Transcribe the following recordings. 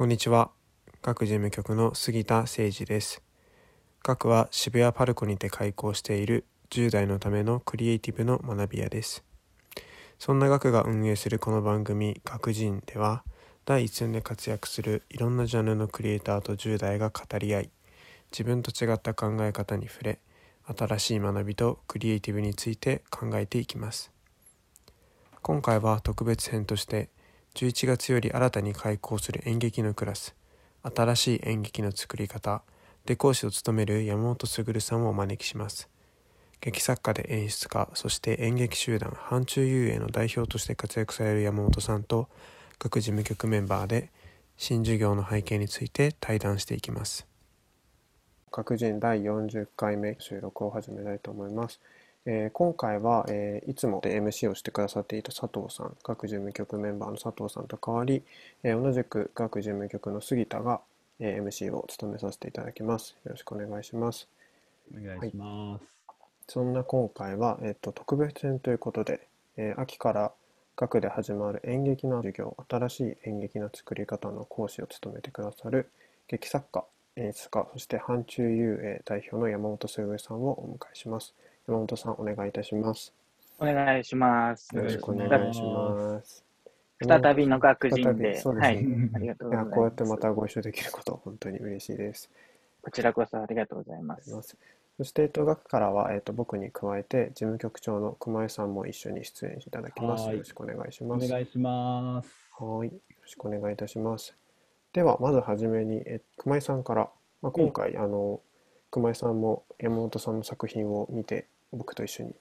こんにちは。各事務局の杉田誠二です。各は渋谷パルコにて開校している10代のためのクリエイティブの学び屋です。そんな学が運営するこの番組学人では、第一線で活躍するいろんなジャンルのクリエイターと10代が語り合い、自分と違った考え方に触れ、新しい学びとクリエイティブについて考えていきます。今回は特別編として、11月より新たに開校する演劇のクラス。新しい演劇の作り方。で講師を務める山本卓さんをお招きします。劇作家で演出家そして演劇集団範疇遊泳の代表として活躍される山本さんと各事務局メンバーで新授業の背景について対談していきます。各人第40回目収録を始めたいと思います。えー今回は、えーいつもで MC をしてくださっていた佐藤さん各事務局メンバーの佐藤さんと代わり、えー同じく各事務局の杉田が、えー MC を務めさせていただきます。よろしくお願いします。お願いします。そんな今回は、えっと特別編ということで、えー秋から学で始まる演劇の授業新しい演劇の作り方の講師を務めてくださる劇作家演出家そして範疇遊泳代表の山本卓さんをお迎えします山本さんお願いいたしますお願いします。よろしくお願いします。再びの学人で。そうですはいね。ありがとういや、ございます。こうやってまたご一緒できること、本当に嬉しいです。こちらこそありがとうございます。そして、えっと、学からは、えっと、僕に加えて、事務局長の熊井さんも一緒に出演いただきます。はいよろしくお願いしおます。願いします。はい、よろしくお願いいたします。では、まずはじめに、え熊井さんから、まあ、今回、あの、熊井さんも山本さんの作品を見て、僕と一緒に、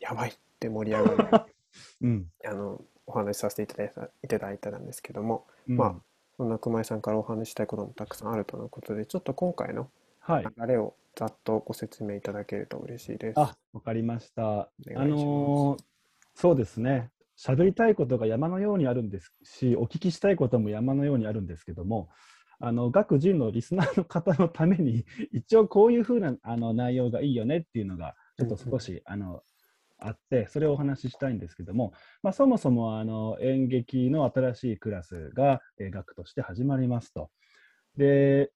やばいって盛り上がる うん。あのお話しさせていただいたいただいたんですけども、うんまあそんな熊井さんからお話ししたいこともたくさんあるとのことでちょっと今回のはい。流れをざっとご説明いただけると嬉しいです。あ、わかりました。あのーそうですね。喋りたいことが山のようにあるんですし、お聞きしたいことも山のようにあるんですけども、あの学人のリスナーの方のために、一応こういうふうなあの内容がいいよねっていうのが、ちょっと少し、あのあって、それをお話ししたいんですけども、まあ、そもそもあの演劇の新しいクラスが、えー学として始まりますと。で、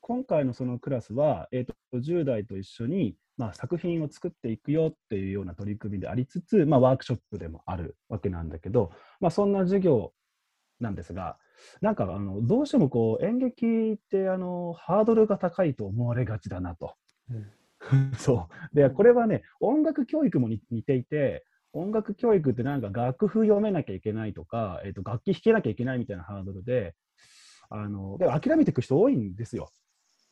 今回のそのクラスは、えー、と10代と一緒に、まあ、作品を作っていくよっていうような取り組みでありつつ、まあ、ワークショップでもあるわけなんだけど、まあ、そんな授業なんですが、なんかあのどうしてもこう演劇ってあのハードルが高いと思われがちだなと。うん そう。でこれはね音楽教育も似似ていて音楽教育ってなんか楽譜読めなきゃいけないとか、えー、と楽器弾けなきゃいけないみたいなハードルであので諦めていく人多いんですよ。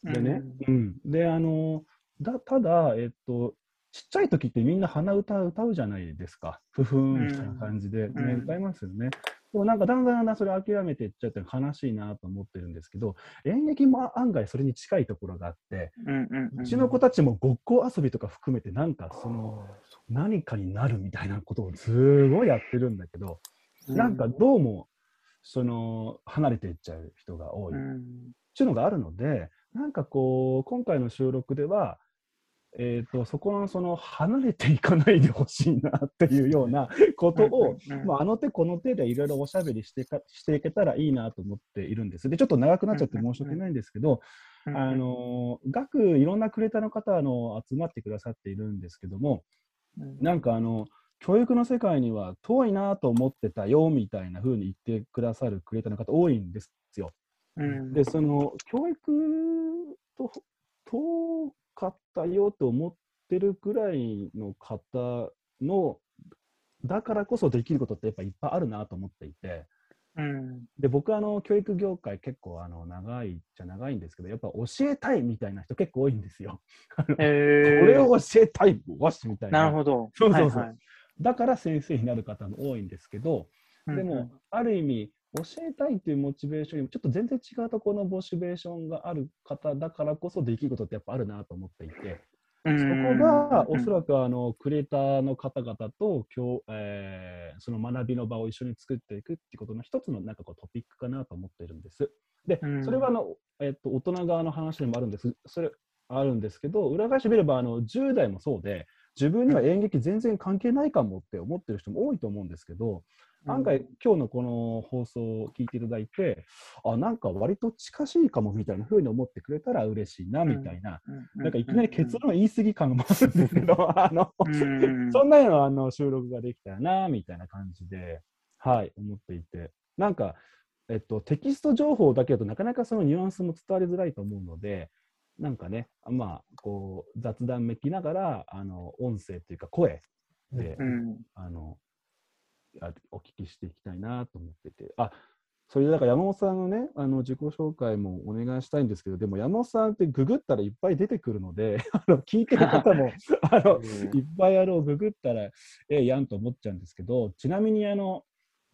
でね、うん、であのだただ、えっと、ちっちゃい時ってみんな鼻歌歌うじゃないですか、ふふーんみたいな感じで、ねうん。歌いますよね。でもなんかだんだんだんだんそれ諦めていっちゃって悲しいなと思ってるんですけど、演劇も案外それに近いところがあって、うんうんうんうちの子たちもごっこ遊びとか含めて、なんかそあの何かになるみたいなことをすごいやってるんだけど、なんかどうもその離れていっちゃう人が多い。うん。っていうのがあるので、なんかこう、今回の収録では、えー、とそこのその離れていかないでほしいなっていうような ことを、まあ、あの手この手でいろいろおしゃべりしてかしていけたらいいなと思っているんです。で、ちょっと長くなっちゃって申し訳ないんですけど、うんあの学いろんなクレーターの方あの集まってくださっているんですけども、うん。なんかあの教育の世界には遠いなと思ってたよみたいな風に言ってくださるクリエイターの方多いんですよ。うん。で、その教育と遠かったよと思ってるぐらいの方の、だからこそできることってやっぱいっぱいあるなと思っていて、うんで僕あの教育業界結構あの長いじゃ長いんですけど、やっぱ教えたいみたいな人結構多いんですよ。こえーれを教えたい、わしみたいな。なるほど。そうそうそうはいはいだから先生になる方も多いんですけど、でも、ある意味、教えたいというモチベーションよりも、ちょっと全然違うところのモチベーションがある方だからこそ、できることってやっぱあるなと思っていて、うんそこがおそららくあのクリエイターの方々と今日、えーその学びの場を一緒に作っていくっていうことの一つのなんかこうトピックかなと思っているんです。で、うんそれはあの、えっと大人側の話でもあるんです。それあるんですけど、裏返してみればあの10代もそうで、自分には演劇全然関係ないかもって思ってる人も多いと思うんですけど、案外、今日のこの放送を聞いていただいて、あ、なんか割と近しいかもみたいな風に思ってくれたら嬉しいな、みたいな。なんかいきなり結論言い過ぎ感もあるんですけど、あの、うんそんなのあの収録ができたらな、みたいな感じで、はい、思っていて。なんか、えっと、テキスト情報だけだとなかなかそのニュアンスも伝わりづらいと思うので、なんかね、まあ、こう、雑談めきながら、あの、音声っていうか声で、うんあの、あお聞きしていきたいなと思ってて、あ、それでだから山本さんのね、あの自己紹介もお願いしたいんですけど、でも山本さんってググったらいっぱい出てくるので、あの聞いてる方も あのいっぱいあのググったらええやんと思っちゃうんですけど、ちなみにあの、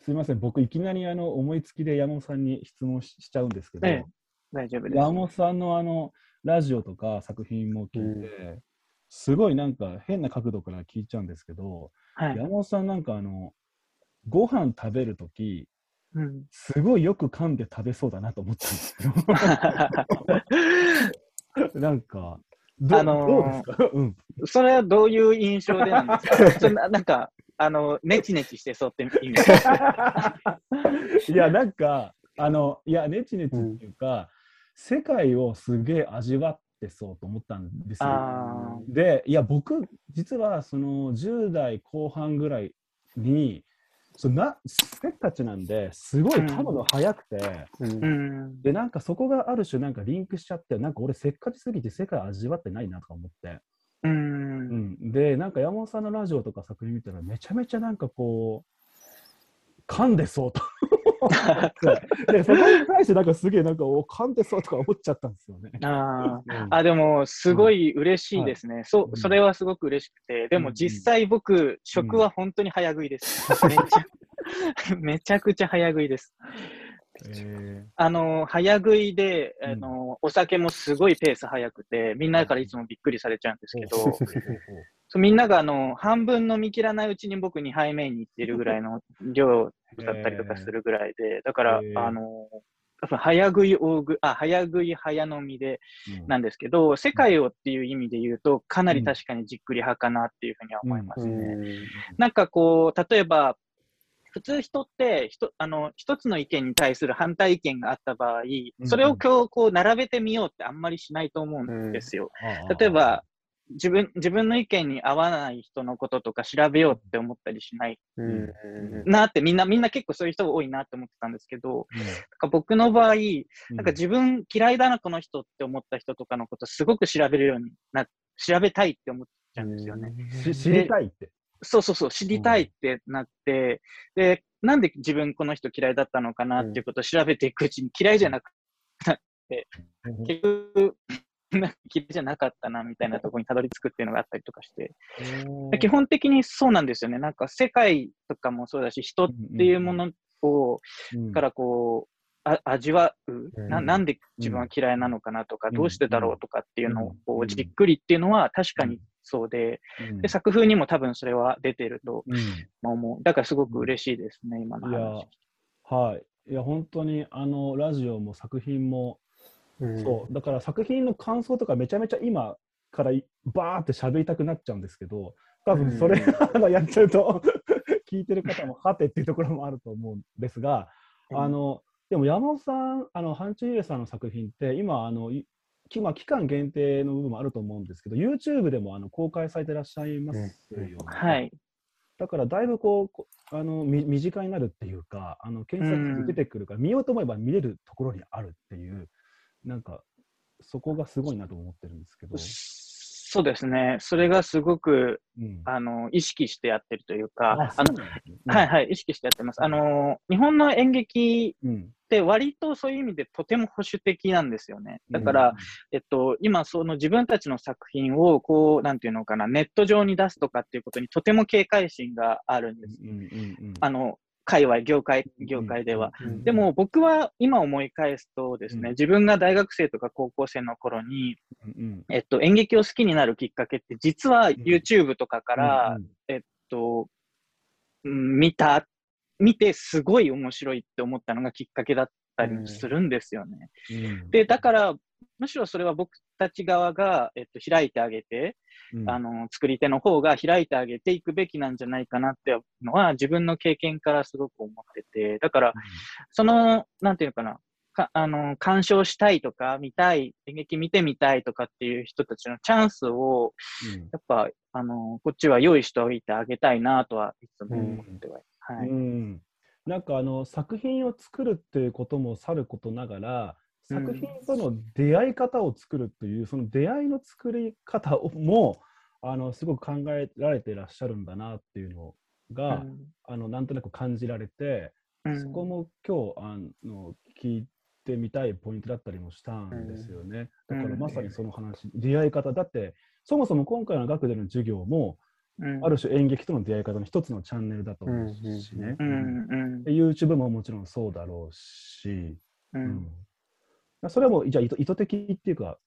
すみません、僕いきなりあの思いつきで山本さんに質問ししちゃうんですけど、ええ大丈夫です。山本さんのあのラジオとか作品も聞いて、すごいなんか変な角度から聞いちゃうんですけど、はい。山本さんなんかあの、ご飯食べるとき、うん。すごいよく噛んで食べそうだなと思ったんですけど、なんか、ど,、あのーどうん、それはどういう印象でなんですか？ななんか、あの、ネチネチしてそうって意味。ですかいや、なんか、あの、いや、ネチネチっていうか、世界をすげえ味わってそうと思ったんですよ。あで、いや、僕、実はその10代後半ぐらいに、そのなせっかちなんですごい噛むの早くて、ーうん。で、なんかそこがある種なんかリンクしちゃって、なんか俺せっかちすぎて世界味わってないなとか思って。う。うんん、で、なんか山本さんのラジオとか作品見たらめちゃめちゃなんかこう、噛んでそうと。で、そこに対してなんかすげえなんかお噛んでそうとか思っちゃったんですよね。あーうんあ、でも、すごい嬉しいですね。そうう、んそれはすごく嬉しくて。でも、うん実際僕、食は本当に早食いです。めちゃ、めちゃくちゃ早食いです。えあの、早食いで、あの、お酒もすごいペース早くて、みんなからいつもびっくりされちゃうんですけど、そうみんながあの半分飲み切らないうちに僕2杯目に行ってるぐらいの量だったりとかするぐらいで、だから、あの、早食い大食い、あ、早食い早飲みでうんなんですけど、世界をっていう意味で言うと、かなり確かにじっくり派かなっていうふうには思いますね。なんかこう、例えば、普通人ってひとあの一つの意見に対する反対意見があった場合、それを今日こう並べてみようってあんまりしないと思うんですよ。例えば、自分、自分の意見に合わない人のこととか調べようって思ったりしないなって、みんな、みんな結構そういう人が多いなって思ってたんですけど、なんか僕の場合、なんか自分嫌いだな、この人って思った人とかのことすごく調べるようにな、調べたいって思っちゃうんですよね。し知りたいって。そうそうそう、知りたいってなって、で、なんで自分この人嫌いだったのかなっていうことを調べていくうちに嫌いじゃなくて、結局、なんか嫌いじゃなかったなみたいなところにたどり着くっていうのがあったりとかして、で基本的にそうなんですよね。なんか世界とかもそうだし、人っていうものを、うんからこう、あ味わうな、うん。なんで自分は嫌いなのかなとか、うん。どうしてだろうとかっていうのをじっくりっていうのは確かにそうで、うん。で作風にも多分それは出てるとうん。思う。だからすごく嬉しいですね、今の話。はい。いや、本当に、あの、ラジオも作品も、そう、だから作品の感想とかめちゃめちゃ今からいバーって喋りたくなっちゃうんですけど、多分それ、やっちゃうと、聞いてる方もはてっていうところもあると思うんですが、あの、でも山本さん、あの、ハンチュイエさんの作品って、今、あの、期間限定の部分もあると思うんですけど、YouTube でもあの公開されてらっしゃいますよね。はい。だからだいぶこうこあのみ身近になるっていうかあの検索で出てくるから、見ようと思えば見れるところにあるっていうなんかそこがすごいなと思ってるんですけど、そうですね。それがすごく、うん、あの、意識してやってるというか、あの、ねはいはい、意識してやってます。あの、日本の演劇うんって割とそういう意味でとても保守的なんですよね。だから、、えっと、今その自分たちの作品をこう、なんていうのかな、ネット上に出すとかっていうことにとても警戒心があるんです。うんうんうんうん、あの、界隈、業界、業界では。うんで、も僕は今思い返すとですね、うん。自分が大学生とか高校生の頃に、えっと、演劇を好きになるきっかけって、実は YouTube とかから、うんえっと、うん見た、見てすごい面白いって思ったのがきっかけだったりするんですよね。うん。で、だからむしろそれは僕たち側が、えっと、開いてあげて、うん。あの、作り手の方が開いてあげていくべきなんじゃないかなっていうのは自分の経験からすごく思ってて、だから、その、なんていうのかな、かあの、鑑賞したいとか、見たい、演劇見てみたいとかっていう人たちのチャンスを、うん。やっぱ、あの、こっちは用意しておいてあげたいなとはいつも思っては、はい。うん、なんかあの作品を作るっていうこともさることながらうん作品との出会い方を作るという、その出会いの作り方をもあのすごく考えられていらっしゃるんだなっていうのが、あのなんとなく感じられて、うん。そこも今日あの聞いてみたいポイントだったりもしたんですよね。うん。だからまさにその話、出会い方。だってそもそも今回の学での授業も、うん。ある種演劇との出会い方の一つのチャンネルだと思うしね。うん。うん。で YouTube ももちろんそうだろうし、ううんんそれはもうじゃあ意図的っていうか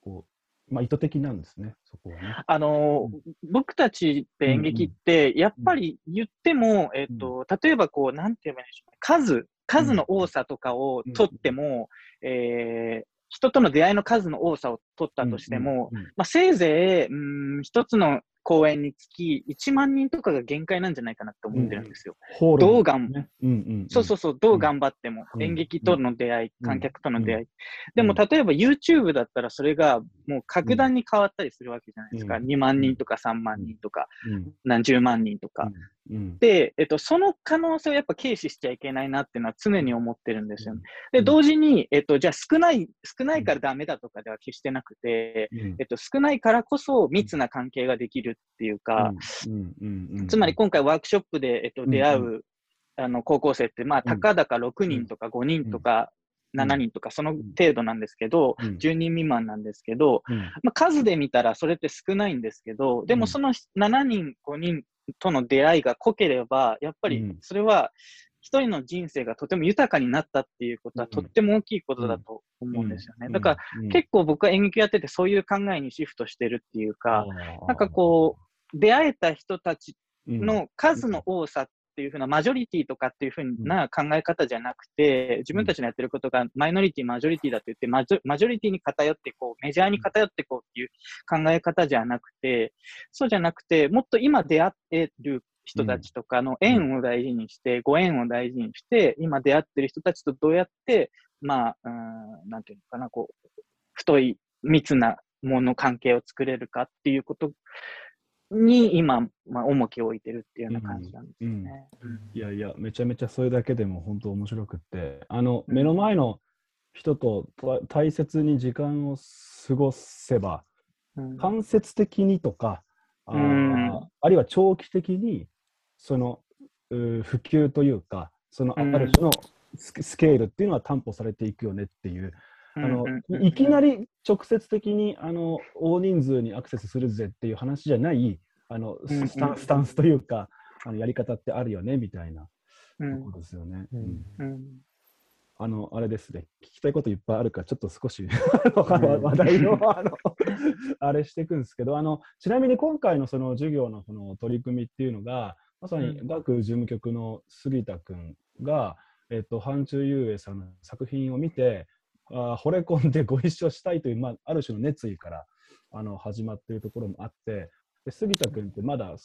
こう、まあ、意図的なんですね、そこはね。あのー僕たちって演劇って、やっぱり言っても、えっと、例えばこう、なんて言えばいいんでしょうね。数、数の多さとかを取っても、えー人との出会いの数の多さを取ったとしても、うんうんまあ、せいぜい、うん、一つの公演につき1万人とかが限界なんじゃないかなって思ってるんですよ。ホールどうがんねうんうんそうそうそう、どう頑張っても、うん。演劇との出会い、うん。観客との出会い。うん。でも、例えば YouTube だったらそれがもう格段に変わったりするわけじゃないですか。うん。2万人とか3万人とか、うん。何十万人とか。うん。で、えっと、その可能性をやっぱ軽視しちゃいけないなっていうのは常に思ってるんですよね。で、うん。同時に、えっと、じゃあ少ない、少ないからダメだとかでは決してなくて、うん。えっと、少ないからこそ密な関係ができるっていうか、つまり今回ワークショップで、えっと、出会う、うんあの高校生って、まあ、たかだか6人とか5人とか7人とか、その程度なんですけど、うん。10人未満なんですけど、うん。まあ、数で見たらそれって少ないんですけど、でうん。もその7人、5人との出会いが濃ければ、やっぱりうん。それは一人の人生がとても豊かになったっていうことはうん。とっても大きいことだと思うんですよね。だから、うん。結構僕は演劇やっててそういう考えにシフトしてるっていうか、なんかこう、出会えた人たちうん。の数の多さっていうふうな、マジョリティとかっていうふうな考え方じゃなくて、自分たちのやってることがマイノリティ、マジョリティだって言って、マジョマジョリティに偏ってこう、メジャーに偏ってこうっていう考え方じゃなくて、そうじゃなくて、もっと今出会える人たちとかの縁を大事にして、ご縁を大事にして、今出会ってる人たちとどうやって、まあ、うーん、なんていうのかな、こう、太い、密なもの関係を作れるかっていうことに今、まあ、重きを置いてるっていうような感じなんですよね。いやいや、めちゃめちゃそれだけでも本当面白くって、あの、目の前の人とた大切に時間を過ごせば、うん。間接的にとか、あーうん。あるいは長期的に、その、う普及というか、そのあうん。る種のススケールっていうのは担保されていくよねっていう、あのいきなり直接的にあの大人数にアクセスするぜっていう話じゃないあのスタンスタンスというかあのやり方ってあるよねみたいなうん。とこですよね。あのあれですね、聞きたいこといっぱいあるから、ちょっと少し 話題のあの あれしていくんですけど、あのちなみに今回のその授業のこの取り組みっていうのが、まさにうん。学事務局の杉田君が、えっと、範中優英さんの作品を見て、あー惚れ込んでご一緒したいという、まあ、ある種の熱意からあの始まっているところもあって、で杉田君ってまだ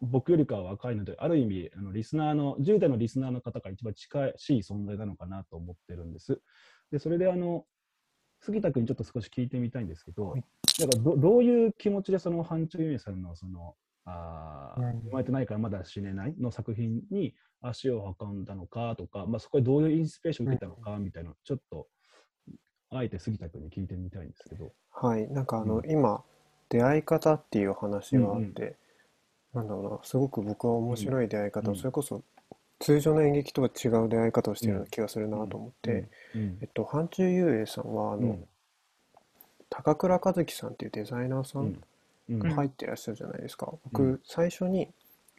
僕よりかは若いので、ある意味、あのリスナーの、10代のリスナーの方が一番近しい存在なのかなと思ってるんです。で、それで、あの、杉田君にちょっと少し聞いてみたいんですけど、はいなんかどどういう気持ちでその範疇ゆめさんのその、あ生まれてないからまだ死ねないの作品に足を運んだのかとか、まあ、そこでどういうインスピレーションを受けたのかみたいなのちょっと、あえて杉田君に聞いてみたいんですけど。はい、なんかあの、うん。今出会い方っていう話があって、なんだろうなすごく僕は面白い出会い方を、うん。それこそ通常の演劇とは違う出会い方をしているような気がするなと思って、うん。えっと範中優英さんはあの、うん。高倉和樹さんっていうデザイナーさうん。んうん。が入ってらっしゃるじゃないですか、う僕最初に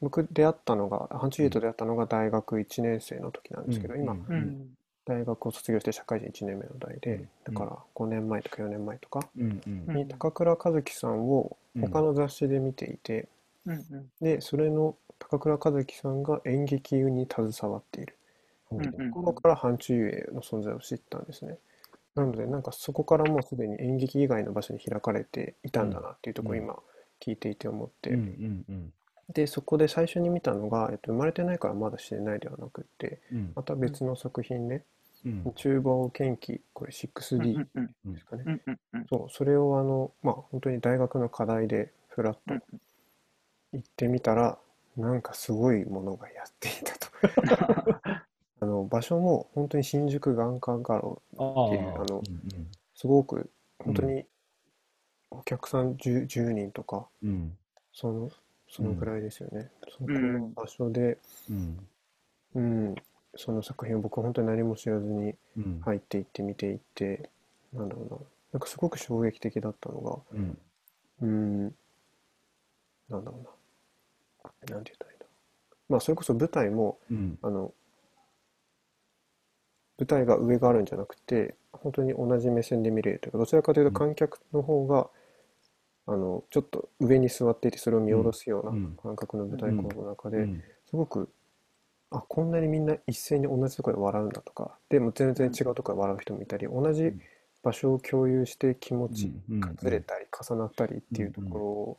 僕出会ったのが範中優英と出会ったのが大学1年生の時なんですけど、今うん。うん大学を卒業して社会人1年目の代で、うんだから5年前とか4年前とかに高倉和樹さんを他の雑誌で見ていて、うんうん。でそれの高倉和樹さんが演劇に携わっている。ころから範中優英の存在を知ったんですね。なので、なんかそこからもうすでに演劇以外の場所に開かれていたんだなっていうところをうん。今聞いていて思って、うんうんうんで、そこで最初に見たのが、えっと、生まれてないからまだ知れないではなくって、うん。また別の作品ね、うん。厨房研究、これうん 6D うんうんうん。ですかね。うんうんうん。そう、それをあの、まあ本当に大学の課題でフラッとうん行ってみたら、なんかすごいものがやっていたと。あの場所も本当に新宿眼科画廊あっていうあのうんすごく本当にお客さん 10, 10人とかうんうん。そのそのぐらいですよね、うん。の場所で、うん。うん、その作品を僕は本当に何も知らずにうん。入っていって見ていってなんだろうな。なんかすごく衝撃的だったのがうん。うん。なんだろうな。なんて言ったらいいんだまあそれこそ舞台もうん。あの舞台が上があるんじゃなくて本当に同じ目線で見れるというかどちらかというと観客の方が、あのちょっと上に座っていてそれを見下ろすよううん。な感覚の舞台構造の中で、うん。すごくあこんなにみんな一斉に同じところで笑うんだとかでも全然違うところで笑う人もいたり同じ場所を共有して気持ちうん。がずれたり重なったりっていうところを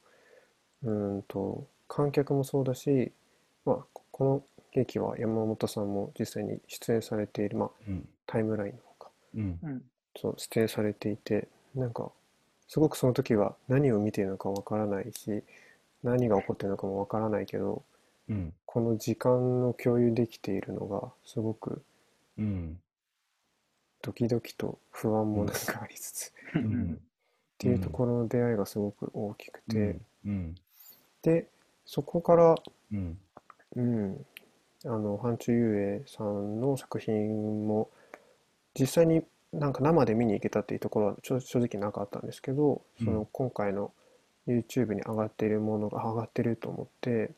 うーんと観客もそうだし、まあ、この劇は山本さんも実際に出演されている、まあ、うん。タイムラインの方かうん。うん。そう出演されていてなんかすごくその時は何を見ているのかわからないし何が起こっているのかもわからないけどうん。この時間を共有できているのがすごくうん。ドキドキと不安もなんかありつつ、っううん。んていうところの出会いがすごく大きくて、うん。でそこからうん。うん。あの範中優英さんの作品も実際になんか生で見に行けたっていうところはちょ正直なかったんですけど、うん。その今回の YouTube に上がっているものが上がってると思って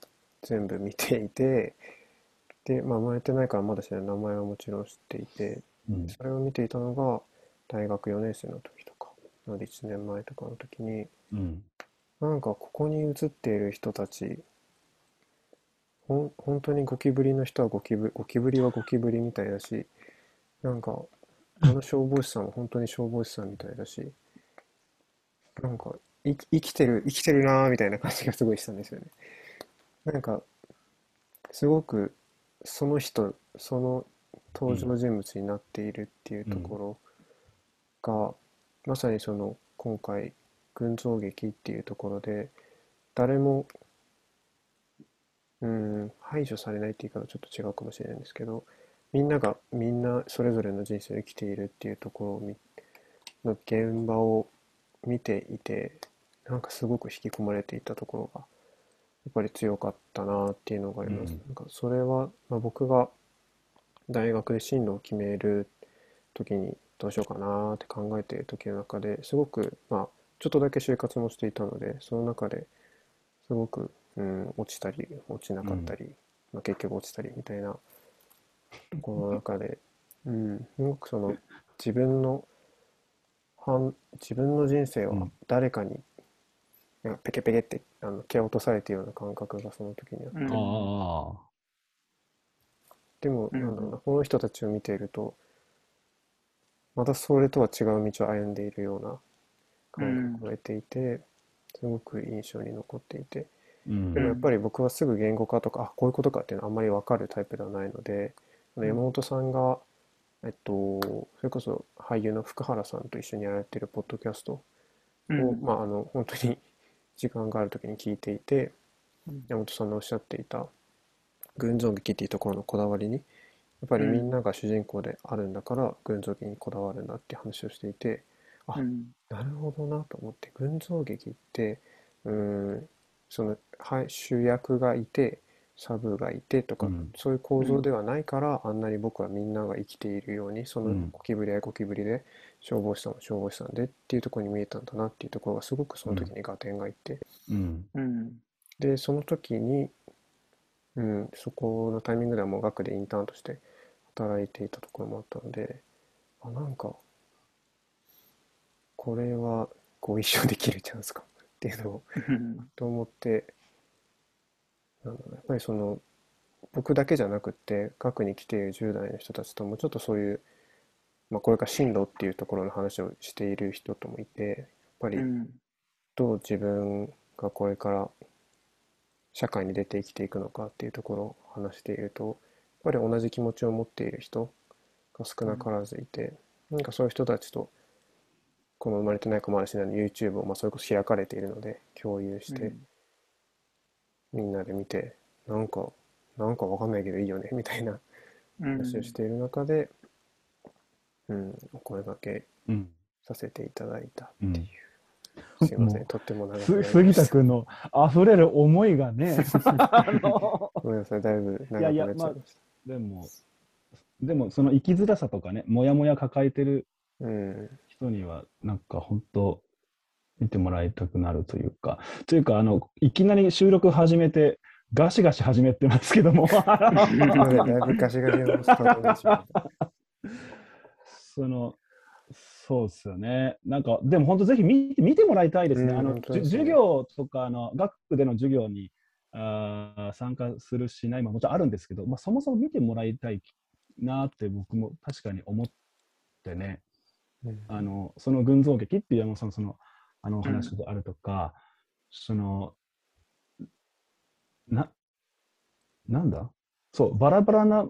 全部見ていてで、まあ、生まれてないからまだ知らない名前はもちろん知っていてうん。それを見ていたのが大学4年生の時とかなので1年前とかの時にうん。なんかここに映っている人たちほん本当にゴキブリの人はゴキブゴキブリはゴキブリみたいだしなんかあの消防士さんは本当に消防士さんみたいだしなんか生き生きてる生きてるなーみたいな感じがすごいしたんですよね。なんかすごくその人その登場人物になっているっていうところが、まさにその今回群像劇っていうところで誰もうん排除されないって言い方はちょっと違うかもしれないんですけどみんながみんなそれぞれの人生を生きているっていうところをみの現場を見ていてなんかすごく引き込まれていたところがやっぱり強かったなっていうのがあります。うんなんかそれは、まあ、僕が大学で進路を決める時にどうしようかなって考えている時の中ですごくまあちょっとだけ就活もしていたのでその中ですごく、うん、落ちたり落ちなかったり、まあ、結局落ちたりみたいなところの中で、うん、すごくその自分の半自分の人生はうん。誰かになんかペケペケってあの蹴落とされているような感覚がその時にあって、うん。でも、うん。なんだろうな、この人たちを見ていると、またそれとは違う道を歩んでいるような感覚を得ていて、すごく印象に残っていて、うん。でもやっぱり僕はすぐ言語化とか、あ、こういうことかっていうのはあんまり分かるタイプではないので、あの山本さんが、えっと、それこそ俳優の福原さんと一緒にやられているポッドキャストを、うん。まあ、あの本当に 時間がある時に聞いていてうん。山本さんのおっしゃっていた群像劇っていうところのこだわりにやっぱりみんなが主人公であるんだから群像劇にこだわるんだって話をしていてあうん。なるほどなと思って群像劇ってうーんそのはい主役がいてサブがいてとか、うん。そういう構造ではないから、あんなに僕はみんなが生きているようにそのうん。ゴキブリはゴキブリで消防士さんは消防士さんでっていうところに見えたんだなっていうところがすごくその時に合点がいって、うん。うん。でその時に、うん、そこのタイミングではもう学でインターンとして働いていたところもあったのであなんかこれはご一緒できるチャンスかもっていうのをうん。と思ってやっぱりその僕だけじゃなくって学に来ている10代の人たちともちょっとそういう、まあ、これから進路っていうところの話をしている人ともいてやっぱりうん。どう自分がこれから社会に出て生きていくのかっていうところを話しているとやっぱり同じ気持ちを持っている人が少なからずいて、なんかそういう人たちとこの生まれてない子もあるしないの YouTube をまあそれこそ開かれているので共有して、みんなで見てなんかなんかわかんないけどいいよねみたいなうん。話をしている中で、うん、お声掛けうん。させていただいたうんっていう。すいません、もとっても長く杉田君の溢れる思いがね、あの。ごめんなさい、だいぶ長くいやいやなっちゃいました。でも、でもその生きづらさとかね、もやもや抱えてるうん、人には、なんか本当、見てもらいたくなるというか、というか、あのいきなり収録始めて、ガシガシ始めてますけども、なのでだいぶガシガシのスタートにしました。その、そうですよね。なんか、でも本当ぜひ見て見てもらいたいですね。うんあの、授業とか、あの、学区での授業にあー参加するしないももちろんあるんですけど、まあ、そもそも見てもらいたいなって僕も確かに思ってね、うんあの、その群像劇っていう山本さんのその、あのお話であるとか、その、な、なんだ？そう、バラバラな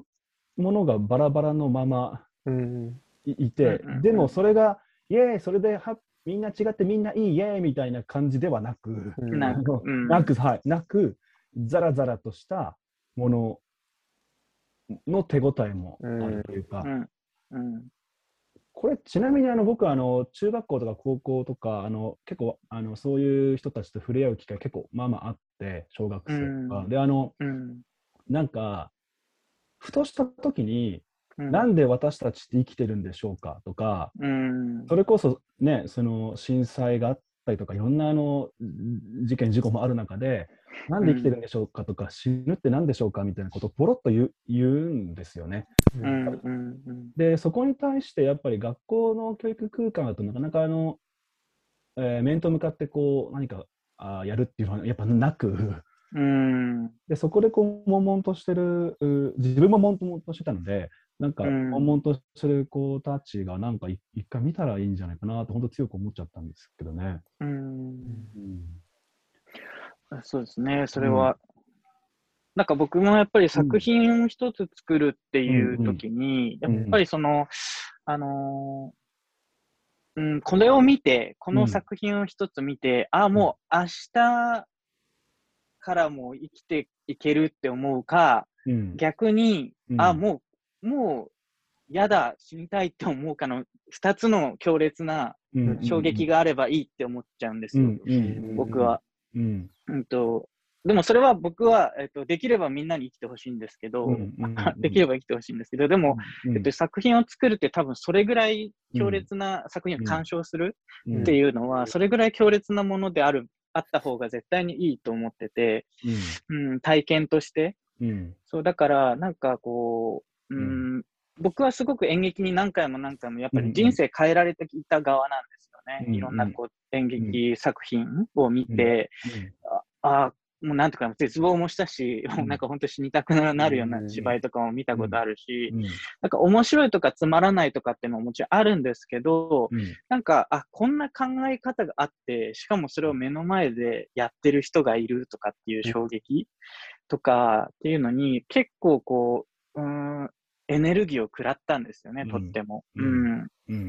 ものがバラバラのまま、うん、いいてでもそれが、イエーイ、それではみんな違ってみんないい、イエーイみたいな感じではなく、うん。なく、うん。なく、はい、なく、ザラザラとしたものの手応えもあるというか、うん。うんこれ、ちなみにあの僕あの、中学校とか高校とか、あの結構あのそういう人たちと触れ合う機会、結構まあまああって、小学生とか。うん。で、あの、うん。なんか、ふとした時に、うん。なんで私たちって生きてるんでしょうかとか、うん。それこそね、その震災があったりとか、いろんなあの事件、事故もある中で、なんで生きてるんでしょうかとか、死ぬって何でしょうかみたいなことをポロッと言う言うんですよね。うんうんうん。で、そこに対してやっぱり学校の教育空間だとなかなかあの、えー面と向かってこう何かあーやるっていうのはやっぱなく、うん。でそこでこう悶々としてる、う自分も悶々としてたので、なんかうん。悶々としてる子たちがなんかい一回見たらいいんじゃないかなと、本当強く思っちゃったんですけどね。うん。うん。そうですね、それは。なんか僕もやっぱり作品を一つ作るっていう時に、うんうんやっぱりその、あのーうん、これを見て、この作品を一つ見て、あ、もう明日からも生きていけるって思うか、うん。逆に、うん。あ、もう、もう、やだ、死にたいって思うかの二つの強烈なうん。衝撃があればいいって思っちゃうんですよ、うん。うん僕は。うん。うんと、でもそれは僕は、えっと、できればみんなに生きてほしいんですけど、うんうんうんできれば生きてほしいんですけど、でも、うんえっと、作品を作るって多分それぐらい強烈な作品を鑑賞するうん。っていうのは、それぐらい強烈なものである、あった方が絶対にいいと思ってて、うん、体験として。うんうん。そう、だから、なんかこう、うん、僕はすごく演劇に何回も何回もやっぱり人生変えられてきた側なんですよね。うんいろんなこう演劇作品を見て、うん。ああ、もうなんとか絶望もしたし、ん。もうなんか本当死にたくなるような芝居とかも見たことあるし、うん。なんか面白いとかつまらないとかっていうのももちろんあるんですけど、うん。なんか、あ、こんな考え方があって、しかもそれを目の前でやってる人がいるとかっていう衝撃とかっていうのに、結構こう、うーん、エネルギーを食らったんですよね、うん。とっても。ううん。ん。うん。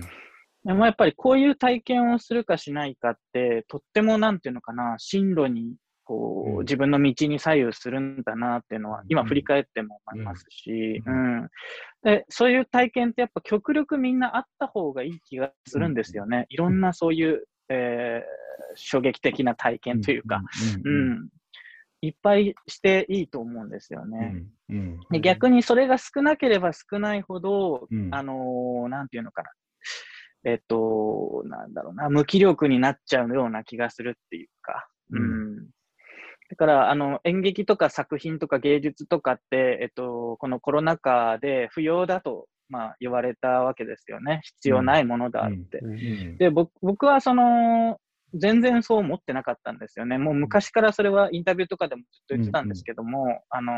でもやっぱりこういう体験をするかしないかって、とってもなんていうのかな、進路に、こう、うん。自分の道に左右するんだなっていうのは、今うん。振り返っても思いますし、ううん。ん。で、そういう体験ってやっぱ極力みんなあった方がいい気がするんですよね。いろんなそういう、えー衝撃的な体験というか、ううん。ん。いっぱいしていいと思うんですよね。うんで逆にそれが少なければ少ないほど、うんあのーなんていうのかな。えっと、なんだろうな、無気力になっちゃうような気がするっていうか。ううんん。だから、あの、演劇とか作品とか芸術とかって、えっと、このコロナ禍で不要だと、まあ、言われたわけですよね。必要ないものだって。うんうんで、僕僕はその、全然そう思ってなかったんですよね。もう昔からそれはインタビューとかでもずっと言ってたんですけども、あの、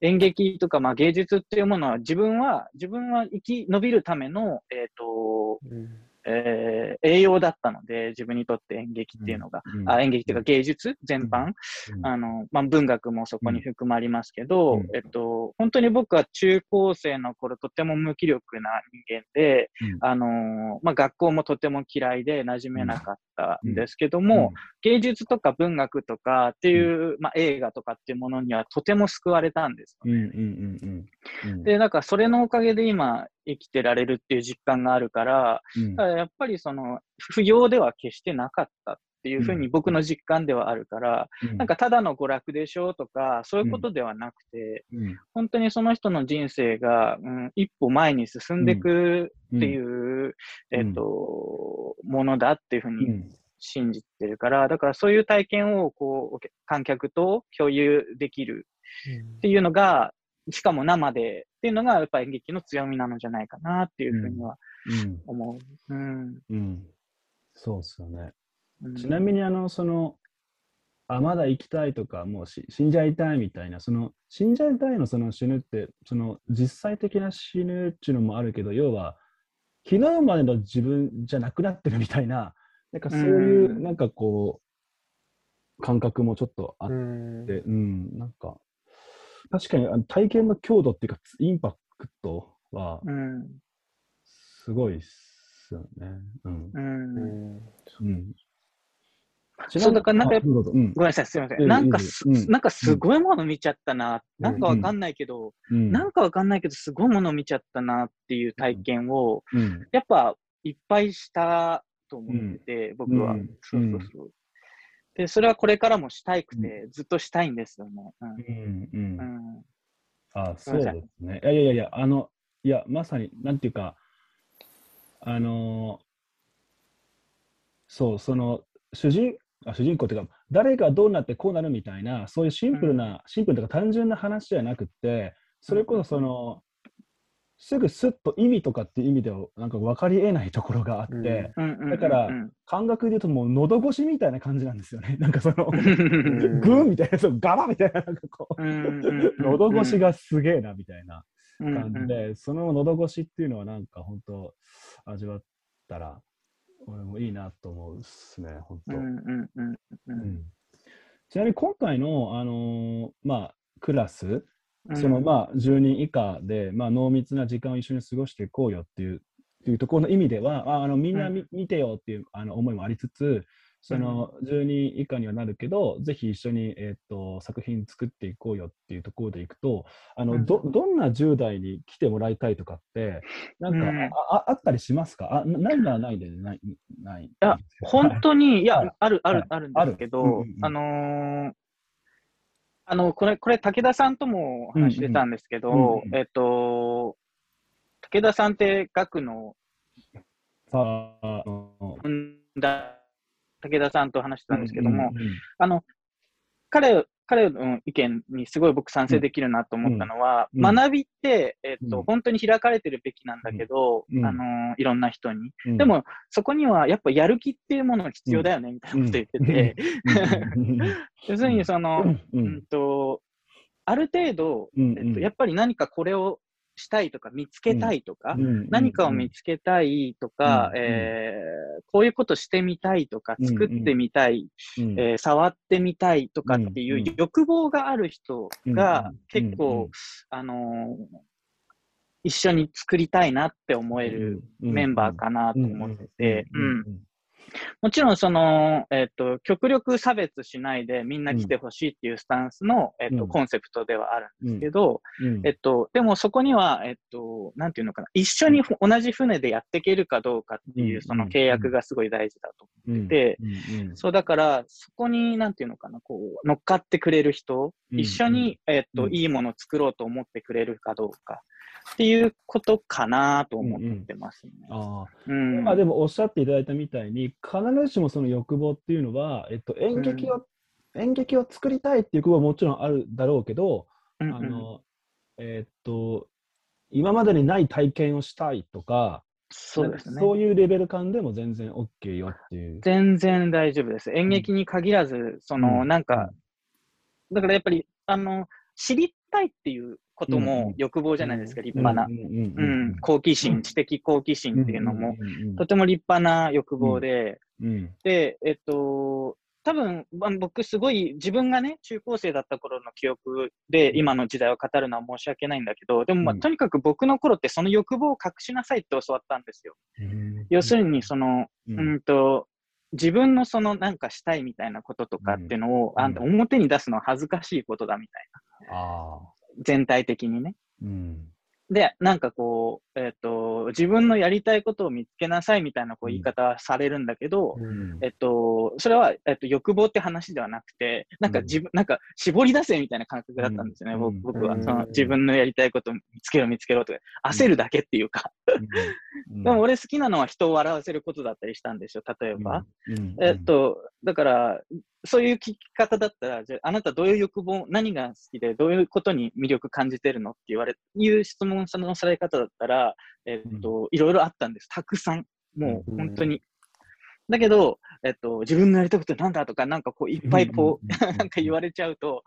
演劇とか、まあ芸術っていうものは自分は、自分は生き延びるための、えっ、と、うん。えー栄養だったので、自分にとって演劇っていうのが、うん。あ演劇っていうか芸術？全般、うん。あの、まあ、文学もそこに含まれますけど、うん。えっと、本当に僕は中高生の頃とても無気力な人間で、うん。あの、まあ、学校もとても嫌いで馴染めなかったんですけども、芸術とか文学とかっていう、まあ、映画とかっていうものにはとても救われたんですよね。うんうんうんうんうんで、なんかそれのおかげで今生きてられるっていう実感があるから、うん。ただやっぱりその不要では決してなかった。っていうふうに僕の実感ではあるから、うん。なんかただの娯楽でしょとか、そういうことではなくて、うん。本当にその人の人生が、うん、一歩前に進んでいくっていう、えっ、と、ものだっていうふううにん。信じてるから、だからそういう体験をこう、観客と共有できるっていうのが、しかも生でっていうのがやっぱ演劇の強みなのじゃないかなっていうふうにはうん。思う。うん。うん。そうっすよね。うんちなみに、あの、その、あ、まだ生きたいとか、もうし死んじゃいたいみたいな、その、死んじゃいたいのその死ぬって、その、実際的な死ぬっていうのもあるけど、要は、昨日までの自分じゃなくなってるみたいな、なんかそういう、うんなんかこう、感覚もちょっとあっうんて、うん、なんか、確かにあの体験の強度っていうか、インパクトは、うん。すごいっすよね。うん。う。うんんうん。そうだからなんかごめんなさい、すみません。なんかなんかすごいもの見ちゃったな。うん。なんかわかんないけど、うん。なんかわかんないけど、すごいもの見ちゃったなっていう体験を、うん。やっぱいっぱいしたと思ってて、僕は、うん。そうそうそう。で、それはこれからもしたいくて、ずっとしたいんですよね。う。ん。うん。あ、すい。うですね。いやいやいやあの、いや、まさに、なんていうか、あのーそう、その、主人、あ主人公っていうか、誰がどうなってこうなるみたいな、そういうシンプルな、シンプルというか単純な話じゃなくて、それこそその、すぐスッと意味とかっていう意味では、なんか分かり得ないところがあって、うんうんうんうんだから感覚で言うともう喉越しみたいな感じなんですよね。なんかその、うん。んグーみたいな、そうガバみたいな、なんかこう、うんうんうん喉越しがすげえなみたいなうん。感じで、その喉越しっていうのはなんか本当味わったら、俺もいいなと思うっすね、本当。うんうんうんうん。ううん。んちなみに今回の、あのーまあ、クラス、うん。そのまあ10人以下で、まあ、濃密な時間を一緒に過ごしていこうよっていうっていうところの意味では、ああのみんな見,、見てよっていうあの思いもありつつ、その10人以下にはなるけど、ぜひ一緒に、えー、と作品作っていこうよっていうところでいくと、あのうん。どどんな10代に来てもらいたいとかって、なんか、うん。あああったりしますか？あなないならないでない。ない。いや本当に、いや、はい。ある、あはい、るあるんですけど、ある。うんうんうん。あのーあの、これ、これ、武田さんとも話してたんですけど、うんうんうん。えっと、武田さんって学のさああ武田さんと話してたんですけども、あの、彼、彼の意見にすごい僕賛成できるなと思ったのは、うんうん。学びって、えっと、うん。本当に開かれてるべきなんだけど、うん。あのーいろんな人に。うん。でも、そこにはやっぱやる気っていうものが必要だよね、みたいなこと言ってて、うん。要するにその、うん。と、ある程度、うん。えっと、やっぱり何かこれをしたいとか、見つけたいとか、うん何かを見つけたいとか、うんえーこういうことしてみたいとか、うん作ってみたい、うん。えー触ってみたいとかっていううん欲望がある人がうん結構、あのー一緒に作りたいなって思えるメンバーかなと思ってて、うんもちろんその、えっ、と、極力差別しないでみんな来てほしいっていうスタンスの、えっ、と、うん。コンセプトではあるんですけど、うん。えっと、でもそこには、えっと、なんていうのかな、一緒にふ同じ船でやっていけるかどうかっていうう、んその契約がすごい大事だと思ってて、そうだから、そこに、なんていうのかな、こう、乗っかってくれる人、うん。一緒に、えっと、うん。いいものを作ろうと思ってくれるかどうかっていうことかなと思ってますね。あうん。あまあでもおっしゃっていただいたみたいに必ずしもその欲望っていうのは、えっと、演劇を、演劇を作りたいっていう欲望はもちろんあるだろうけど、うんうんあのえっと今までにない体験をしたいとかそうですね。そういうレベル感でも全然 OK よっていう。全然大丈夫です。演劇に限らず、その、うんなんか、だからやっぱり、あの、知りたいっていうこともん欲望じゃないですか、立派な。う。ん好奇心、知的好奇心っていうのも、うんとても立派な欲望で、うんで、えっと、多分、まあ僕すごい自分がね、中高生だった頃の記憶で今の時代を語るのは申し訳ないんだけど、でもまあうん。とにかく僕の頃ってその欲望を隠しなさいって教わったんですよ。うん要するに、その、うん。うんと、自分のそのなんかしたいみたいなこととかっていうのを、うんあんた表に出すのは恥ずかしいことだみたいな。ああ。全体的にね。うん。で、なんかこう、えっ、と、自分のやりたいことを見つけなさいみたいなこう言い方はされるんだけど、うん。えっと、それは、えっと、欲望って話ではなくて、なんか自分、なんか絞り出せみたいな感覚だったんですよね、うん。僕僕は。うん。その自分のやりたいことを見つけろ見つけろとか、焦るだけっていうか。うん。でも俺好きなのは人を笑わせることだったりしたんですよ、例えば。うん。えっと、だから、そういう聞き方だったら、じゃあ、あなたどういう欲望、何が好きで、どういうことに魅力感じてるのって言われ、いう質問のされ方だったら、えっと、いろいろあったんです。たくさん。もう、本当に。だけど、えっと、自分のやりたいことなんだとか、なんかこう、いっぱいこう、なんか言われちゃうと、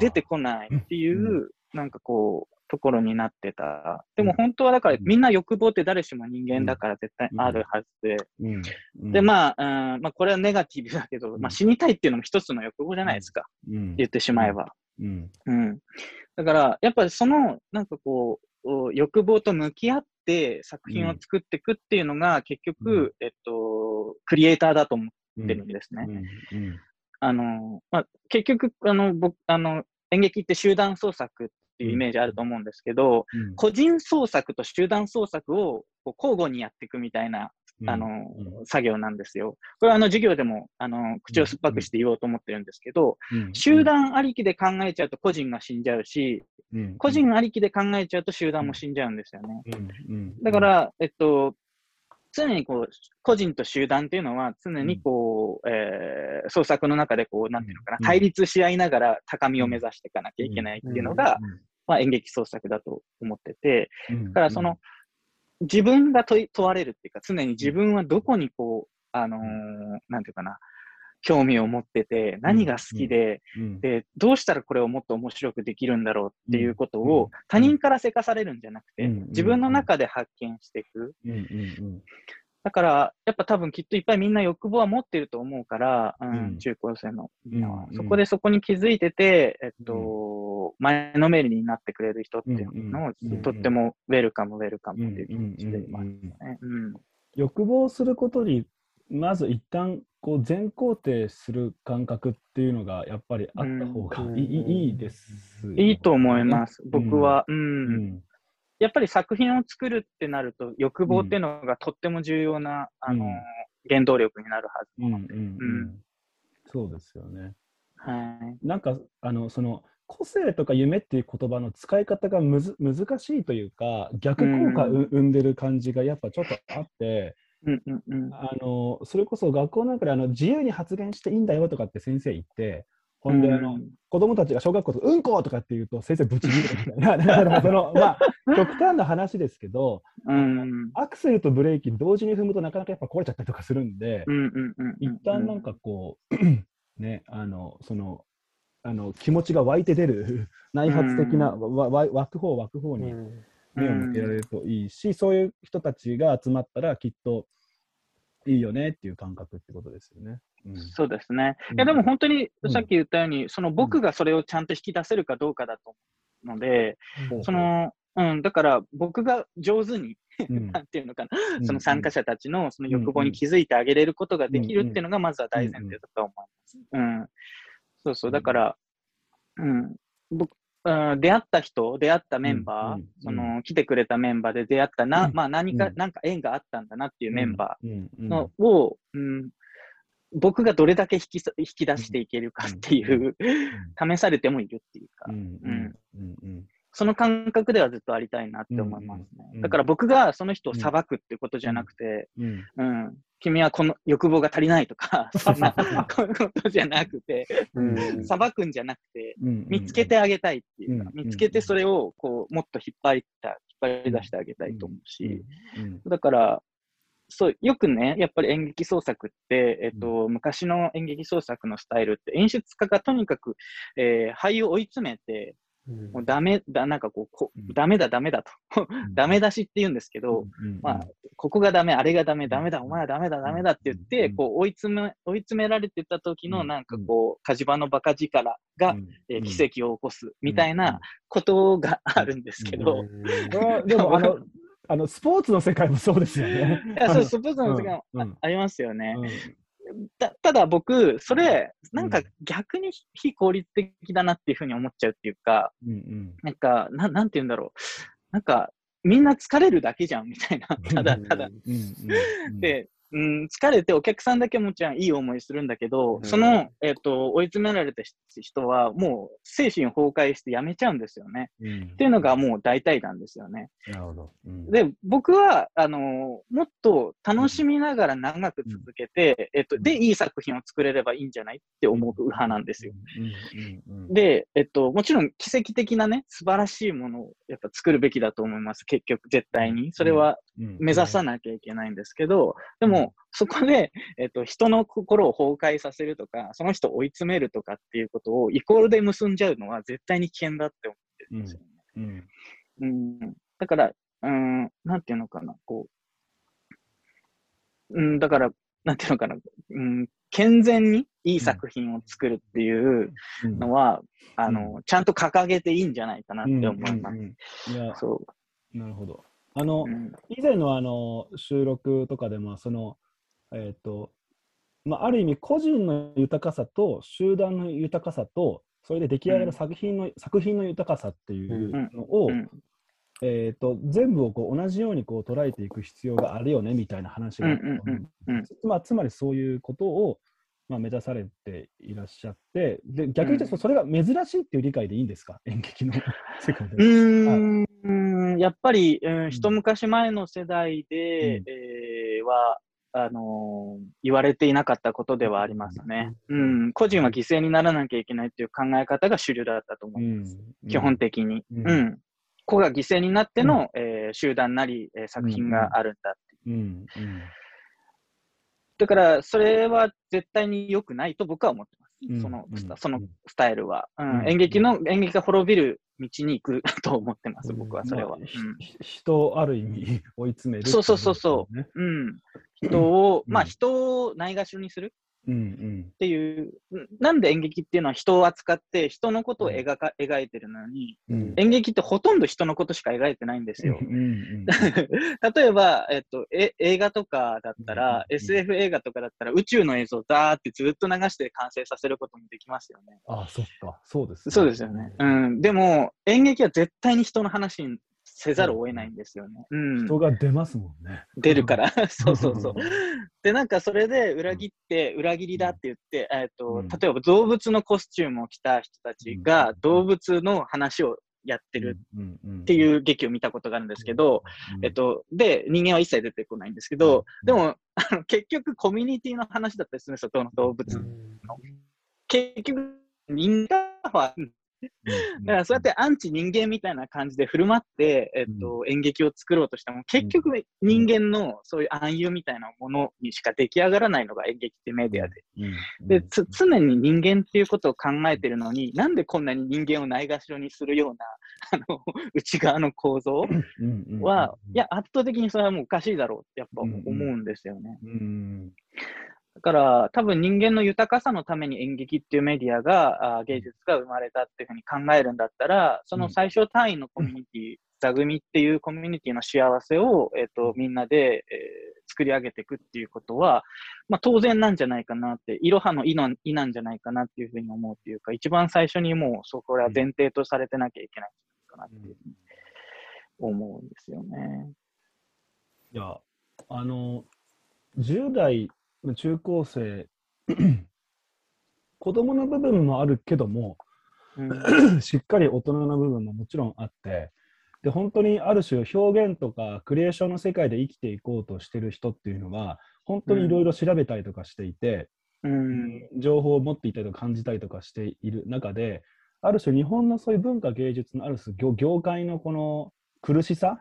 出てこないっていう、なんかこう、ところになってた。でも本当はだから、うん。みんな欲望って誰しも人間だから絶対あるはずで。で、まあ、うんまあ、これはネガティブだけど、まあ、死にたいっていうのも一つの欲望じゃないですか。うん。言ってしまえば。うん。うん。だから、やっぱりその、なんかこう、お欲望と向き合って作品を作っていくっていうのが、結局、うん。えっと、クリエイターだと思ってるんですね。あの、まあ、結局、あの、僕、あの、演劇って集団創作っていうイメージあると思うんですけど、うん。個人創作と集団創作をこう交互にやっていくみたいな、あの、うん。作業なんですよ。これはあの授業でも、あの、口を酸っぱくして言おうと思ってるんですけど、うん。集団ありきで考えちゃうと個人が死んじゃうし、うん。個人ありきで考えちゃうと集団も死んじゃうんですよね。うん。うん。だから、えっと、常にこう、個人と集団っていうのは常にこう、えー創作の中でこう、なんていうのかな、うん。対立し合いながら高みを目指していかなきゃいけないっていうのが、まあ演劇創作だと思ってて、うんだからその、自分が問い問われるっていうか、常に自分はどこにこう、あのーなんていうかな、興味を持ってて、何が好きで、うんで、どうしたらこれをもっと面白くできるんだろうっていうことうんを他人からせかされるんじゃなくて、うん自分の中で発見していく。だから、やっぱ多分きっといっぱいみんな欲望は持ってると思うから、うんうん。中高生のみんそこでそこに気づいてて、えっと、前のめりになってくれる人っていうのを、とってもウェルカム、ウェルカうんムっていう気持ちでいますね。うん欲望することにまず一旦こう全肯定する感覚っていうのがやっぱりあった方がうん。いい,、いいですよね、いいと思います。うん僕は、うん。うんやっぱり作品を作るってなると、欲望っていうのがとっても重要な、あのうん原動力になるはずうんうんなので。うんそうですよね。はい。なんかあのその個性とか夢っていう言葉の使い方がむず難しいというか逆効果生んでる感じがやっぱちょっとあって、うんうんうん。あのそれこそ学校なんかであの自由に発言していいんだよとかって先生言ってほんであの、うん子供たちが小学校でうんことかって言うと先生ぶち切れるみたいな。その、まあ、極端な話ですけどうん。アクセルとブレーキ同時に踏むとなかなかやっぱ壊れちゃったりとかするんで。一旦なんかこう、ね、あのそのあの気持ちが湧いて出る 内発的な、わわ湧く方湧く方に目を向けられるといいし、そういう人たちが集まったらきっといいよねっていう感覚ってことですよね。うんそうですね。うんいや、でも本当にうんさっき言ったように、その僕がそれをちゃんと引き出せるかどうかだと思うので、その、うん、だから僕が上手に、うん なんていうのかな、うんその参加者たちのその欲望に気づいてあげれることができるっていうのがまずは大前うん提だと思います。うん。そうそう。だから、うん。僕、うん、出会った人、出会ったメンバー、うんうんその、来てくれたメンバーで出会ったな、うん。まあ何か、うん。なんか縁があったんだなっていうメンバうんーの、を、うん、僕がどれだけ引きそ引き出していけるかっていう、試されてもいるっていうか、うんうんうん。うんその感覚ではずっとありたいなって思いますね。うん。うんだから僕がその人を裁くってことじゃなくて、うん。うん、君はこの欲望が足りないとか、そんなことじゃなくて、うん。裁くんじゃなくて、うん。見つけてあげたいっていうか、うん。見つけてそれをこう、もっと引っ張った張り出してあげたいと思うし、うん。だから、そう、よくね、やっぱり演劇創作って、えっと、昔の演劇創作のスタイルって、演出家がとにかく、えー俳優を追い詰めて、うんもうダメだ、なんかこう、こうん。ダメだ、ダメだと。ダメ出しって言うんですけど、まあ、ここがダメ、あれがダメ、ダメだ、お前はダメだ、ダメだって言って、うん。こう追い詰め、追い詰められてた時の、うん。なんかこう、火事場のバカ力が、えー奇跡を起こすみたいなことがあるんですけど、でも あのあのスポーツの世界もそうですよね。いやそう、スポーツの時間うん。うん。あありますよね。うんたただ僕、それ、なんかうん逆に非効率的だなっていうふうに思っちゃうっていうか、うんうんなんか、ななんて言うんだろう。なんか、みんな疲れるだけじゃんみたいな。ただただ。で、うん、疲れてお客さんだけもちろんいい思いするんだけど、うんその、えっ、と、追い詰められた人はもう精神崩壊して辞めちゃうんですよね。うんっていうのがもう大体なんですよね。なるほど。うんで、僕は、あのもっと楽しみながら長く続けて、えっと、で、いい作品を作れればいいんじゃないって思う派なんですよ。。うんうんうんで、えっと、もちろん奇跡的なね、素晴らしいものをやっぱ作るべきだと思います。結局、絶対に。それはうん目指さなきゃいけないんですけど、でも、そこで、えっと、人の心を崩壊させるとか、その人を追い詰めるとかっていうことをイコールで結んじゃうのは絶対に危険だって思ってるんですよね。うんうん、だから、うん、なんていうのかな、こう、うん、だから、なんていうのかな、うん、健全にいい作品を作るっていううんのは、あの、ちゃんと掲げていいんじゃないかなって思います。うんうんうんいや、そなるほど。あのう。う、ん、以前のあの収録とかでも、その、えっ、と、まあ、ある意味、個人の豊かさと集団の豊かさと、それで出来上がる作品の、作品の豊かさっていうのを、うん。えー、と全部をこう同じようにこう捉えていく必要があるよねみたいな話があったと思うんうんうんまあ、つまりそういうことを、まあ、目指されていらっしゃって、で逆に言うとそれが珍しいっていう理解でいいんですか、演劇の世界で。うーん、やっぱり、うん、ん。一昔前の世代で、うん。えーは、あのー言われていなかったことではありますね。ううん、個人は犠牲にならなきゃいけないっていう考え方が主流だったと思います。基本的に。ううん。ん。個が犠牲になっての、えー集団なり、えー作品があるんだっていう。うん。うん。だから、それは絶対に良くないと僕は思ってそのスタうん。そのスタイルは、うん。うん。演劇の、演劇が滅びる道に行くと思ってます、僕はそれは。まあ人をある意味追い詰める、そうそうそうそう。ね。うん。人を、うん。まあ人をないがしろにするっていう、んなんで演劇っていうのは人を扱って人のことを描か、描いてるのに、うん演劇ってほとんど人のことしか描いてないんですよ。うんうん 例えば、えっと、え映画とかだったら、うん SF 映画とかだったら宇宙の映像をダーってずっと流して完成させることもできますよね。あそっか、そうです、ね。そうですよね。うん。でも、演劇は絶対に人の話にせざるを得ないんですよね。うん。人が出ますもんね。出るから。そうそうそう。で、なんかそれで裏切って、裏切りだって言って、えっ、と、うん例えば動物のコスチュームを着た人たちがうん動物の話をやってるっっていう劇を見たことがあるんですけど、うんえっ、と、で、人間は一切出てこないんですけど、うんでも、あの結局コミュニティの話だったりするんですよ、どの動物。結局、人間は、だからそうやってアンチ人間みたいな感じで振る舞って、えっと、演劇を作ろうとしても、結局人間のそういう暗喩みたいなものにしか出来上がらないのが演劇ってメディアで。うん。で、つ常に人間っていうことを考えてるのに、なんでこんなに人間をないがしろにするような、あの、内側の構造は、いや、圧倒的にそれはもうおかしいだろうってやっぱ思うんですよね。うんだから、多分人間の豊かさのために演劇っていうメディアが、芸術が生まれたっていうふうに考えるんだったら、その最小単位のコミュニティ、座組っていうコミュニティの幸せを、えっ、と、みんなで、えー作り上げていくっていうことは、まあ当然なんじゃないかなって、いろはの意の意なんじゃないかなっていうふうに思うっていうか、一番最初にもうそこは前提とされてなきゃいけないかなっていうふうに思うんですよね。いや、あの、10代の中高生、子供の部分もあるけども、うん。しっかり大人の部分ももちろんあって、で、本当にある種表現とかクリエーションの世界で生きていこうとしてる人っていうのが、本当にいろいろ調べたりとかしていて、うん。情報を持っていたりとか感じたりとかしている中で、ある種日本のそういう文化芸術のある種業業界のこの苦しさ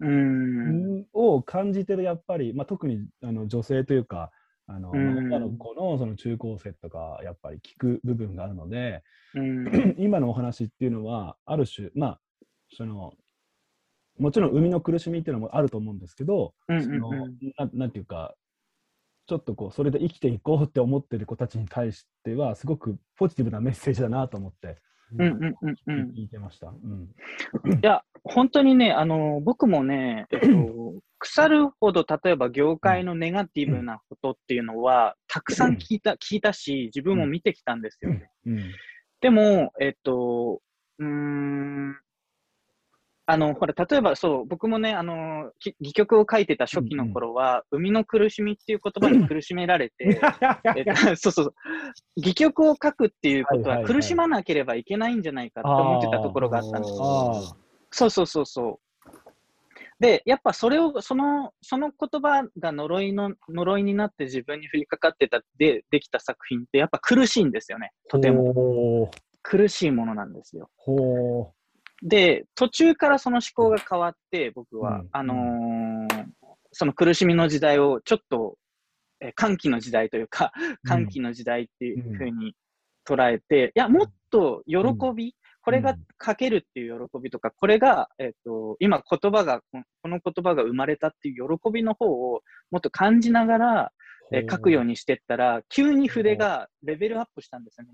うん。を感じてるやっぱり、まあ、特にあの女性というかあの、うん。女の子のその中高生とかやっぱり聞く部分があるのでうん。今のお話っていうのはある種まあそのもちろん生みの苦しみっていうのもあると思うんですけど、うんそのうん。うんななんていうかちょっとこうそれで生きていこうって思ってる子たちに対してはすごくポジティブなメッセージだなと思ってうんうんうんうん。聞いてました。うんいや、本当にね、あの、僕もね、えっと、腐るほど、例えば業界のネガティブなことっていうのは、たくさん聞いた、聞いたし、自分も見てきたんですよね。うんでも、えっと、うーん、あの、ほら、例えばそう、僕もね、あの、き戯曲を書いてた初期の頃は、生みの苦しみっていう言葉に苦しめられて、えっと、そうそう、戯曲を書くっていうことは苦しまなければいけないんじゃないかって思ってたところがあったんですよ。あそうそうそうそう。で、やっぱそれを、その、その言葉が呪いの、呪いになって自分に降りかかってたで、できた作品ってやっぱ苦しいんですよね。とても。も。苦しいものなんですよ。ほで、途中からその思考が変わって、僕は、うん。あのーその苦しみの時代をちょっと、えー歓喜の時代というか、歓喜の時代っていうふうに捉えて、いや、もっと喜び、これが書けるっていう喜びとか、これが、えっ、と、今言葉が、ここの言葉が生まれたっていう喜びの方をもっと感じながら、えー書くようにしてったら、急に筆がレベルアップしたんですよね。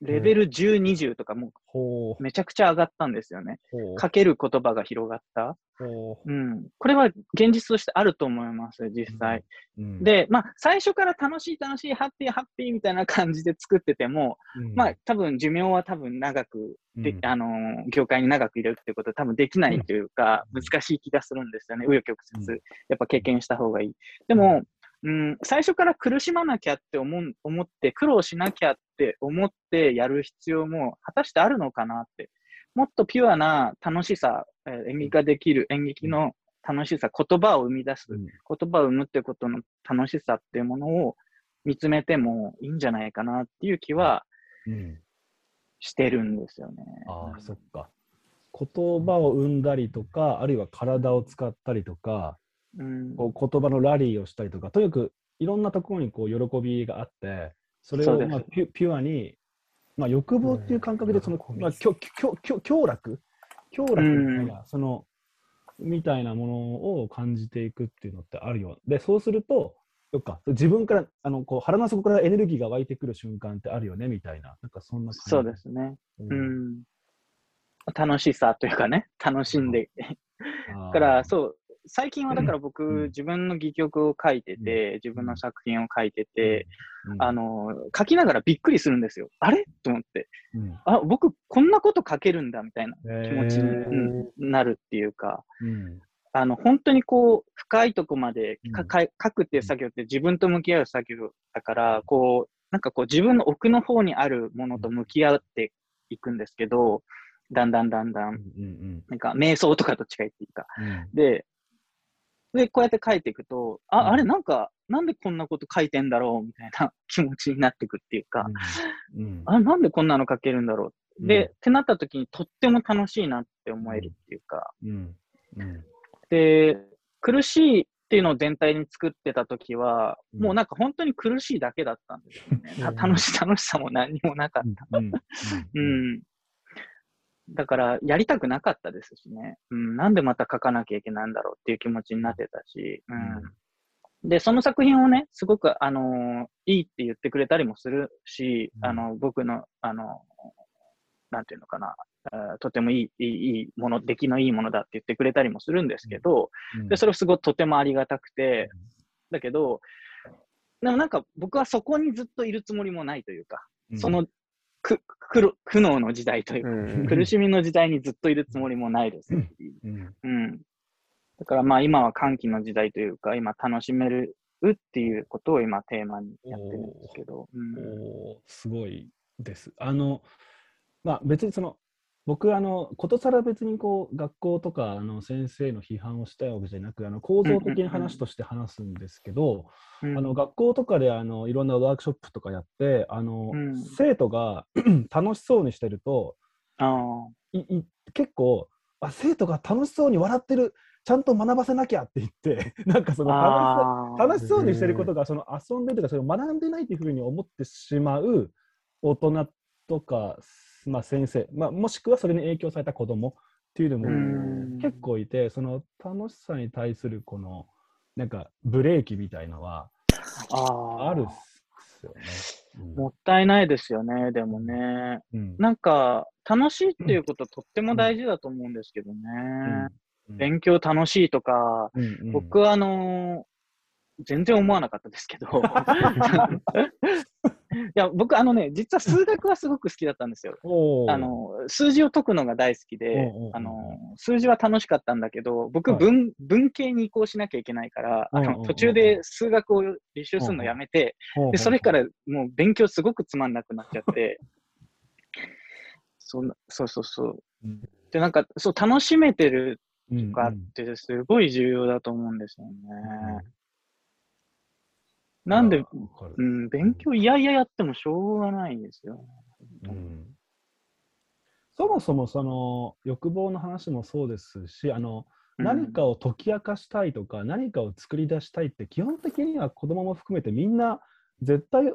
レベル10、20とかもほうめちゃくちゃ上がったんですよね。う。書ける言葉が広がった。ほうん。これは現実としてあると思います、実際。う。うん、で、まあ、最初から楽しい楽しい、ハッピーハッピーみたいな感じで作ってても、うんまあ、多分寿命は多分長く、でうんあのー業界に長くいるってことは多分できないというか、うん難しい気がするんですよね。紆余曲折、うんやっぱ経験した方がいい。でも、うん、最初から苦しまなきゃって思う思って、苦労しなきゃって思ってやる必要も果たしてあるのかなって。もっとピュアな楽しさ、えー演劇ができる演劇の楽しさ、言葉を生み出す、うん言葉を生むってことの楽しさっていうものを見つめてもいいんじゃないかなっていう気はうん。してるんですよね。ああ、そっか。言葉を生んだりとか、あるいは体を使ったりとか、うん、こう言葉のラリーをしたりとか、とにかくいろんなところにこう喜びがあって、それをまあピュピュアに、まあ、欲望っていう感覚でその、うんまあ、きょきょきょ享楽？享楽みたいな、そのみたいなものを感じていくっていうのってあるよ。で、そうすると、そっか自分からあのこう腹の底からエネルギーが湧いてくる瞬間ってあるよねみたいな、なんかそんな。そうですね。う。うんん。楽しさというかね、楽しんで。だだ から、そう、最近はだから僕、うん。自分の戯曲を書いてて、自分の作品を書いてて、うん、あの、書きながらびっくりするんですよ。あれ？と思って。うん、あ、僕、こんなこと書けるんだ、みたいな気気持ちに、うんなるっていうか、うん。あの、本当にこう、深いとこまで書くっていう作業って自分と向き合う作業だから、こう、なんかこう自分の奥の方にあるものと向き合っていくんですけど、だんだんだんだうんん、うん。なんか瞑想とかと近いっていうか。うん。で、で、こうやって書いていくと、うん。あ、あれなんか、なんでこんなこと書いてんだろうみたいな 気持ちになっていくっていうか、うん。あ、なんでこんなの書けるんだろう。うん。で、ってなった時にとっても楽しいなって思えるっていうか、うん。うん。で、苦しいっていうのを全体に作ってた時は、うん。もうなんか本当に苦しいだけだったんですよね。楽し楽しさも何にもなかった。うん。うん。だから、やりたくなかったですしね。うん。なんでまた書かなきゃいけないんだろうっていう気持ちになってたし。うん。で、その作品をね、すごく、あのーいいって言ってくれたりもするし、うんあの、僕の、あの、なんていうのかな、えーとてもいい、いい、いいもの、出来のいいものだって言ってくれたりもするんですけど、うんで、それをすごくとてもありがたくて、だけど、でもなんか僕はそこにずっといるつもりもないというか、うんそのく苦苦悩の時代というか、うん。苦しみの時代にずっといるつもりもないです。し、うん。うん。だからまあ今は歓喜の時代というか、今楽しめるっていうことを今テーマにやってるんですけど、うん。すごいです。あの、まあ別にその、僕、あの、ことさら別にこう、学校とか、あの、先生の批判をしたいわけじゃなく、あの、構造的な話として話すんですけど、うんあの、学校とかで、あの、いろんなワークショップとかやって、あの、うん。生徒が 楽しそうにしてると、あいい結構、あ生徒が楽しそうに笑ってるちゃんと学ばせなきゃって言って なんかその楽しそう楽しそうにしてることがその遊んでるとかその学んでないというふうに思ってしまう大人とか、まあ、先生、まあ、もしくはそれに影響された子供っていうのも結構いてその楽しさに対するこのなんかブレーキみたいのはあるっすよね。もったいないですよね、でもね。うん、なんか、楽しいっていうこととっても大事だと思うんですけどね。うん、勉強楽しいとか、僕はあの全然思わなかったですけど。いや、僕、あのね、実は数学はすごく好きだったんですよ。あの、数字を解くのが大好きで、あの、数字は楽しかったんだけど、僕、文、文系に移行しなきゃいけないから、あの、途中で数学を履修するのやめて、で、それからもう勉強すごくつまんなくなっちゃって、そそうそうそう。で、なんか、そう、楽しめてるとかってすごい重要だと思うんですよね。なんで、うん、勉強いやいややってもしょうがないんですよ。うん、そもそもその欲望の話もそうですし、あの何かを解き明かしたいとか、うん、何かを作り出したいって基本的には子供も含めてみんな絶対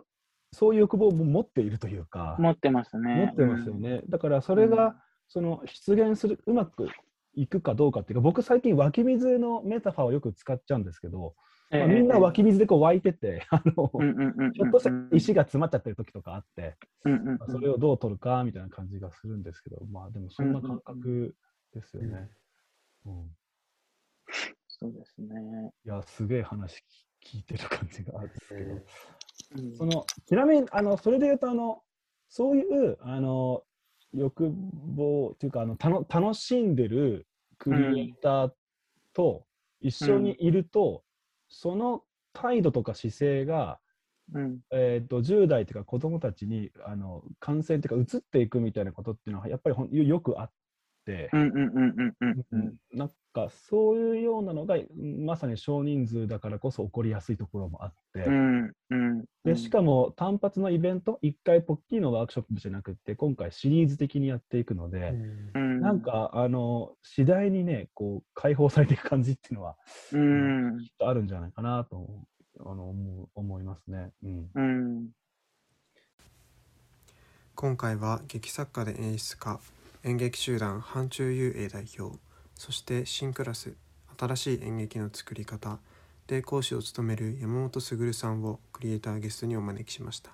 そういう欲望も持っているというか持ってますね。持ってますよね、うん、だからそれが、その出現するうまくいくかどうかっていうか僕最近湧き水のメタファーをよく使っちゃうんですけどまあ、みんな湧き水でこう湧いてて、あの、ちょっとした石が詰まっちゃってる時とかあって、まあ、それをどう取るかみたいな感じがするんですけど、まあでもそんな感覚ですよね。うん、そうですね。いや、すげえ話聞いてる感じがあるんですけど、うん、そのちなみにあのそれで言うとあのそういうあの欲望というかあのたの楽しんでるクリエイターと一緒にいると、その態度とか姿勢が、うん、えーと、10代というか子どもたちにあの感染というか移っていくみたいなことっていうのはやっぱりよくあってなんかそういうようなのがまさに少人数だからこそ起こりやすいところもあって、うんうん、でしかも単発のイベント1回ポッキーのワークショップじゃなくて今回シリーズ的にやっていくので、うん、なんかあの次第にねこう解放されていく感じっていうのは、うん、きっとあるんじゃないかなとあの思思いますね。うん。今回は劇作家で演出家演劇集団範中遊泳代表そして新クラス新しい演劇の作り方で講師を務める山本卓さんをクリエイターゲストにお招きしました。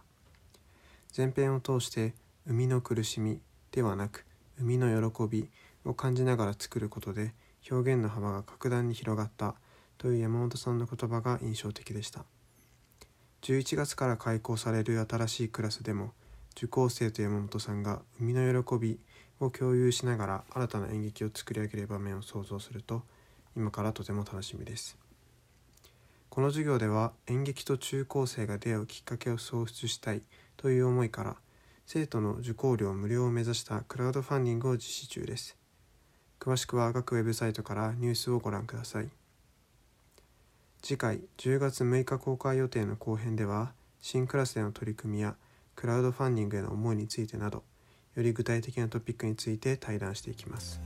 前編を通して「生みの苦しみ」ではなく「生みの喜び」を感じながら作ることで表現の幅が格段に広がったという山本さんの言葉が印象的でした。11月から開講される新しいクラスでも受講生と山本さんが生みの喜びを共有しながら新たな演劇を作り上げる場面を想像すると今からとても楽しみです。この授業では演劇と中高生が出会うきっかけを創出したいという思いから生徒の受講料無料を目指したクラウドファンディングを実施中です。詳しくは各ウェブサイトからニュースをご覧ください。次回10月6日公開予定の後編では新クラスでの取り組みやクラウドファンディングへの思いについてなどより具体的なトピックについて対談していきます。